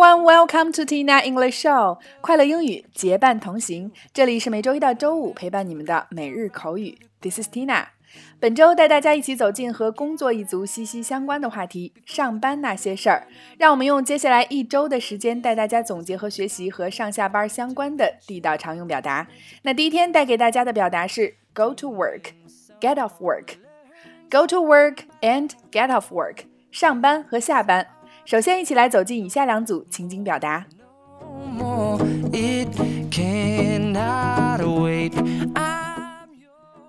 One, Welcome to Tina English Show，快乐英语结伴同行。这里是每周一到周五陪伴你们的每日口语。This is Tina。本周带大家一起走进和工作一族息息相关的话题——上班那些事儿。让我们用接下来一周的时间带大家总结和学习和上下班相关的地道常用表达。那第一天带给大家的表达是 Go to work，Get off work。Go to work and get off work。上班和下班。首先，一起来走进以下两组情景表达。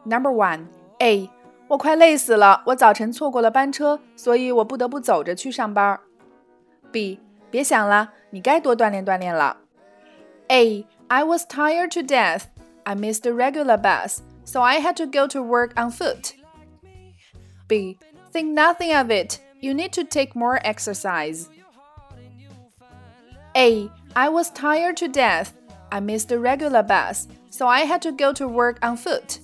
Number one A，我快累死了，我早晨错过了班车，所以我不得不走着去上班。B，别想了，你该多锻炼锻炼了。A，I was tired to death. I missed the regular bus, so I had to go to work on foot. B, think nothing of it. You need to take more exercise. A. I was tired to death. I missed the regular bus, so I had to go to work on foot.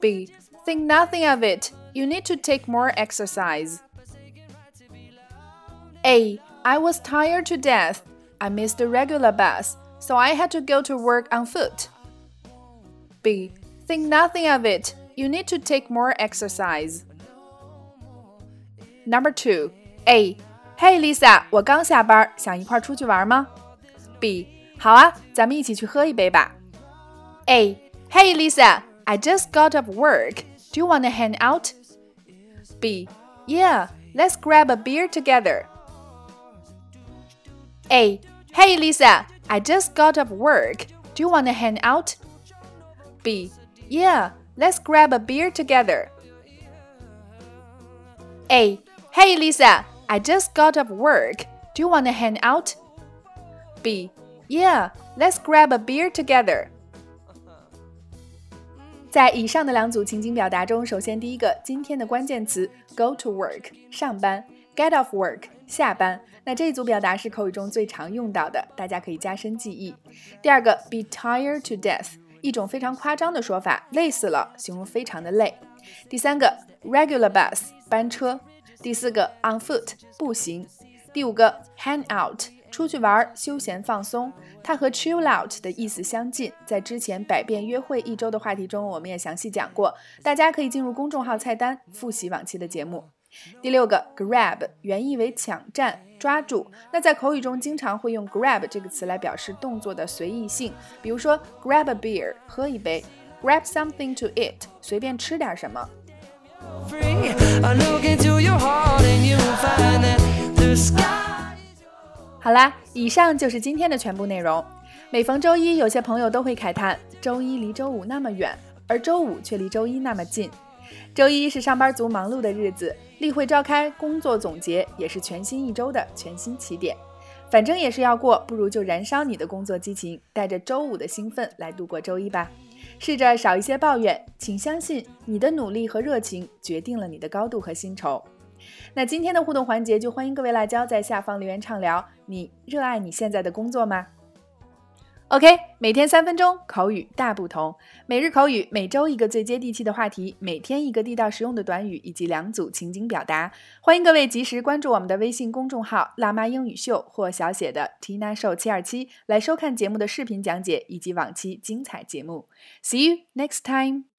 B. Think nothing of it. You need to take more exercise. A. I was tired to death. I missed the regular bus, so I had to go to work on foot. B. Think nothing of it. You need to take more exercise. Number two, A. Hey Lisa，我刚下班，想一块出去玩吗？B. 好啊，咱们一起去喝一杯吧。A. Hey Lisa, I just got off work. Do you want to hang out? B. Yeah, let's grab a beer together. A. Hey Lisa, I just got off work. Do you want to hang out? B. Yeah, let's grab a beer together. A. Hey Lisa, I just got off work. Do you want to hang out? B. Yeah, let's grab a beer together. 在以上的两组情景表达中，首先第一个，今天的关键词 go to work 上班，get off work 下班。那这一组表达是口语中最常用到的，大家可以加深记忆。第二个，be tired to death 一种非常夸张的说法，累死了，形容非常的累。第三个，regular bus 班车。 第四个 on foot 步行，第五个 hang out 出去玩休闲放松，它和 chill out 的意思相近。在之前百变约会一周的话题中，我们也详细讲过，大家可以进入公众号菜单复习往期的节目。第六个 grab 原意为抢占、抓住，那在口语中经常会用 grab 这个词来表示动作的随意性，比如说 grab a beer 喝一杯，grab something to eat 随便吃点什么。好啦，以上就是今天的全部内容。每逢周一，有些朋友都会慨叹：周一离周五那么远，而周五却离周一那么近。周一是上班族忙碌的日子，例会召开，工作总结，也是全新一周的全新起点。反正也是要过，不如就燃烧你的工作激情，带着周五的兴奋来度过周一吧。试着少一些抱怨，请相信你的努力和热情决定了你的高度和薪酬。那今天的互动环节就欢迎各位辣椒在下方留言畅聊，你热爱你现在的工作吗？OK，每天三分钟，口语大不同。每日口语，每周一个最接地气的话题，每天一个地道实用的短语以及两组情景表达。欢迎各位及时关注我们的微信公众号“辣妈英语秀”或小写的 Tina Show 七二七，来收看节目的视频讲解以及往期精彩节目。See you next time.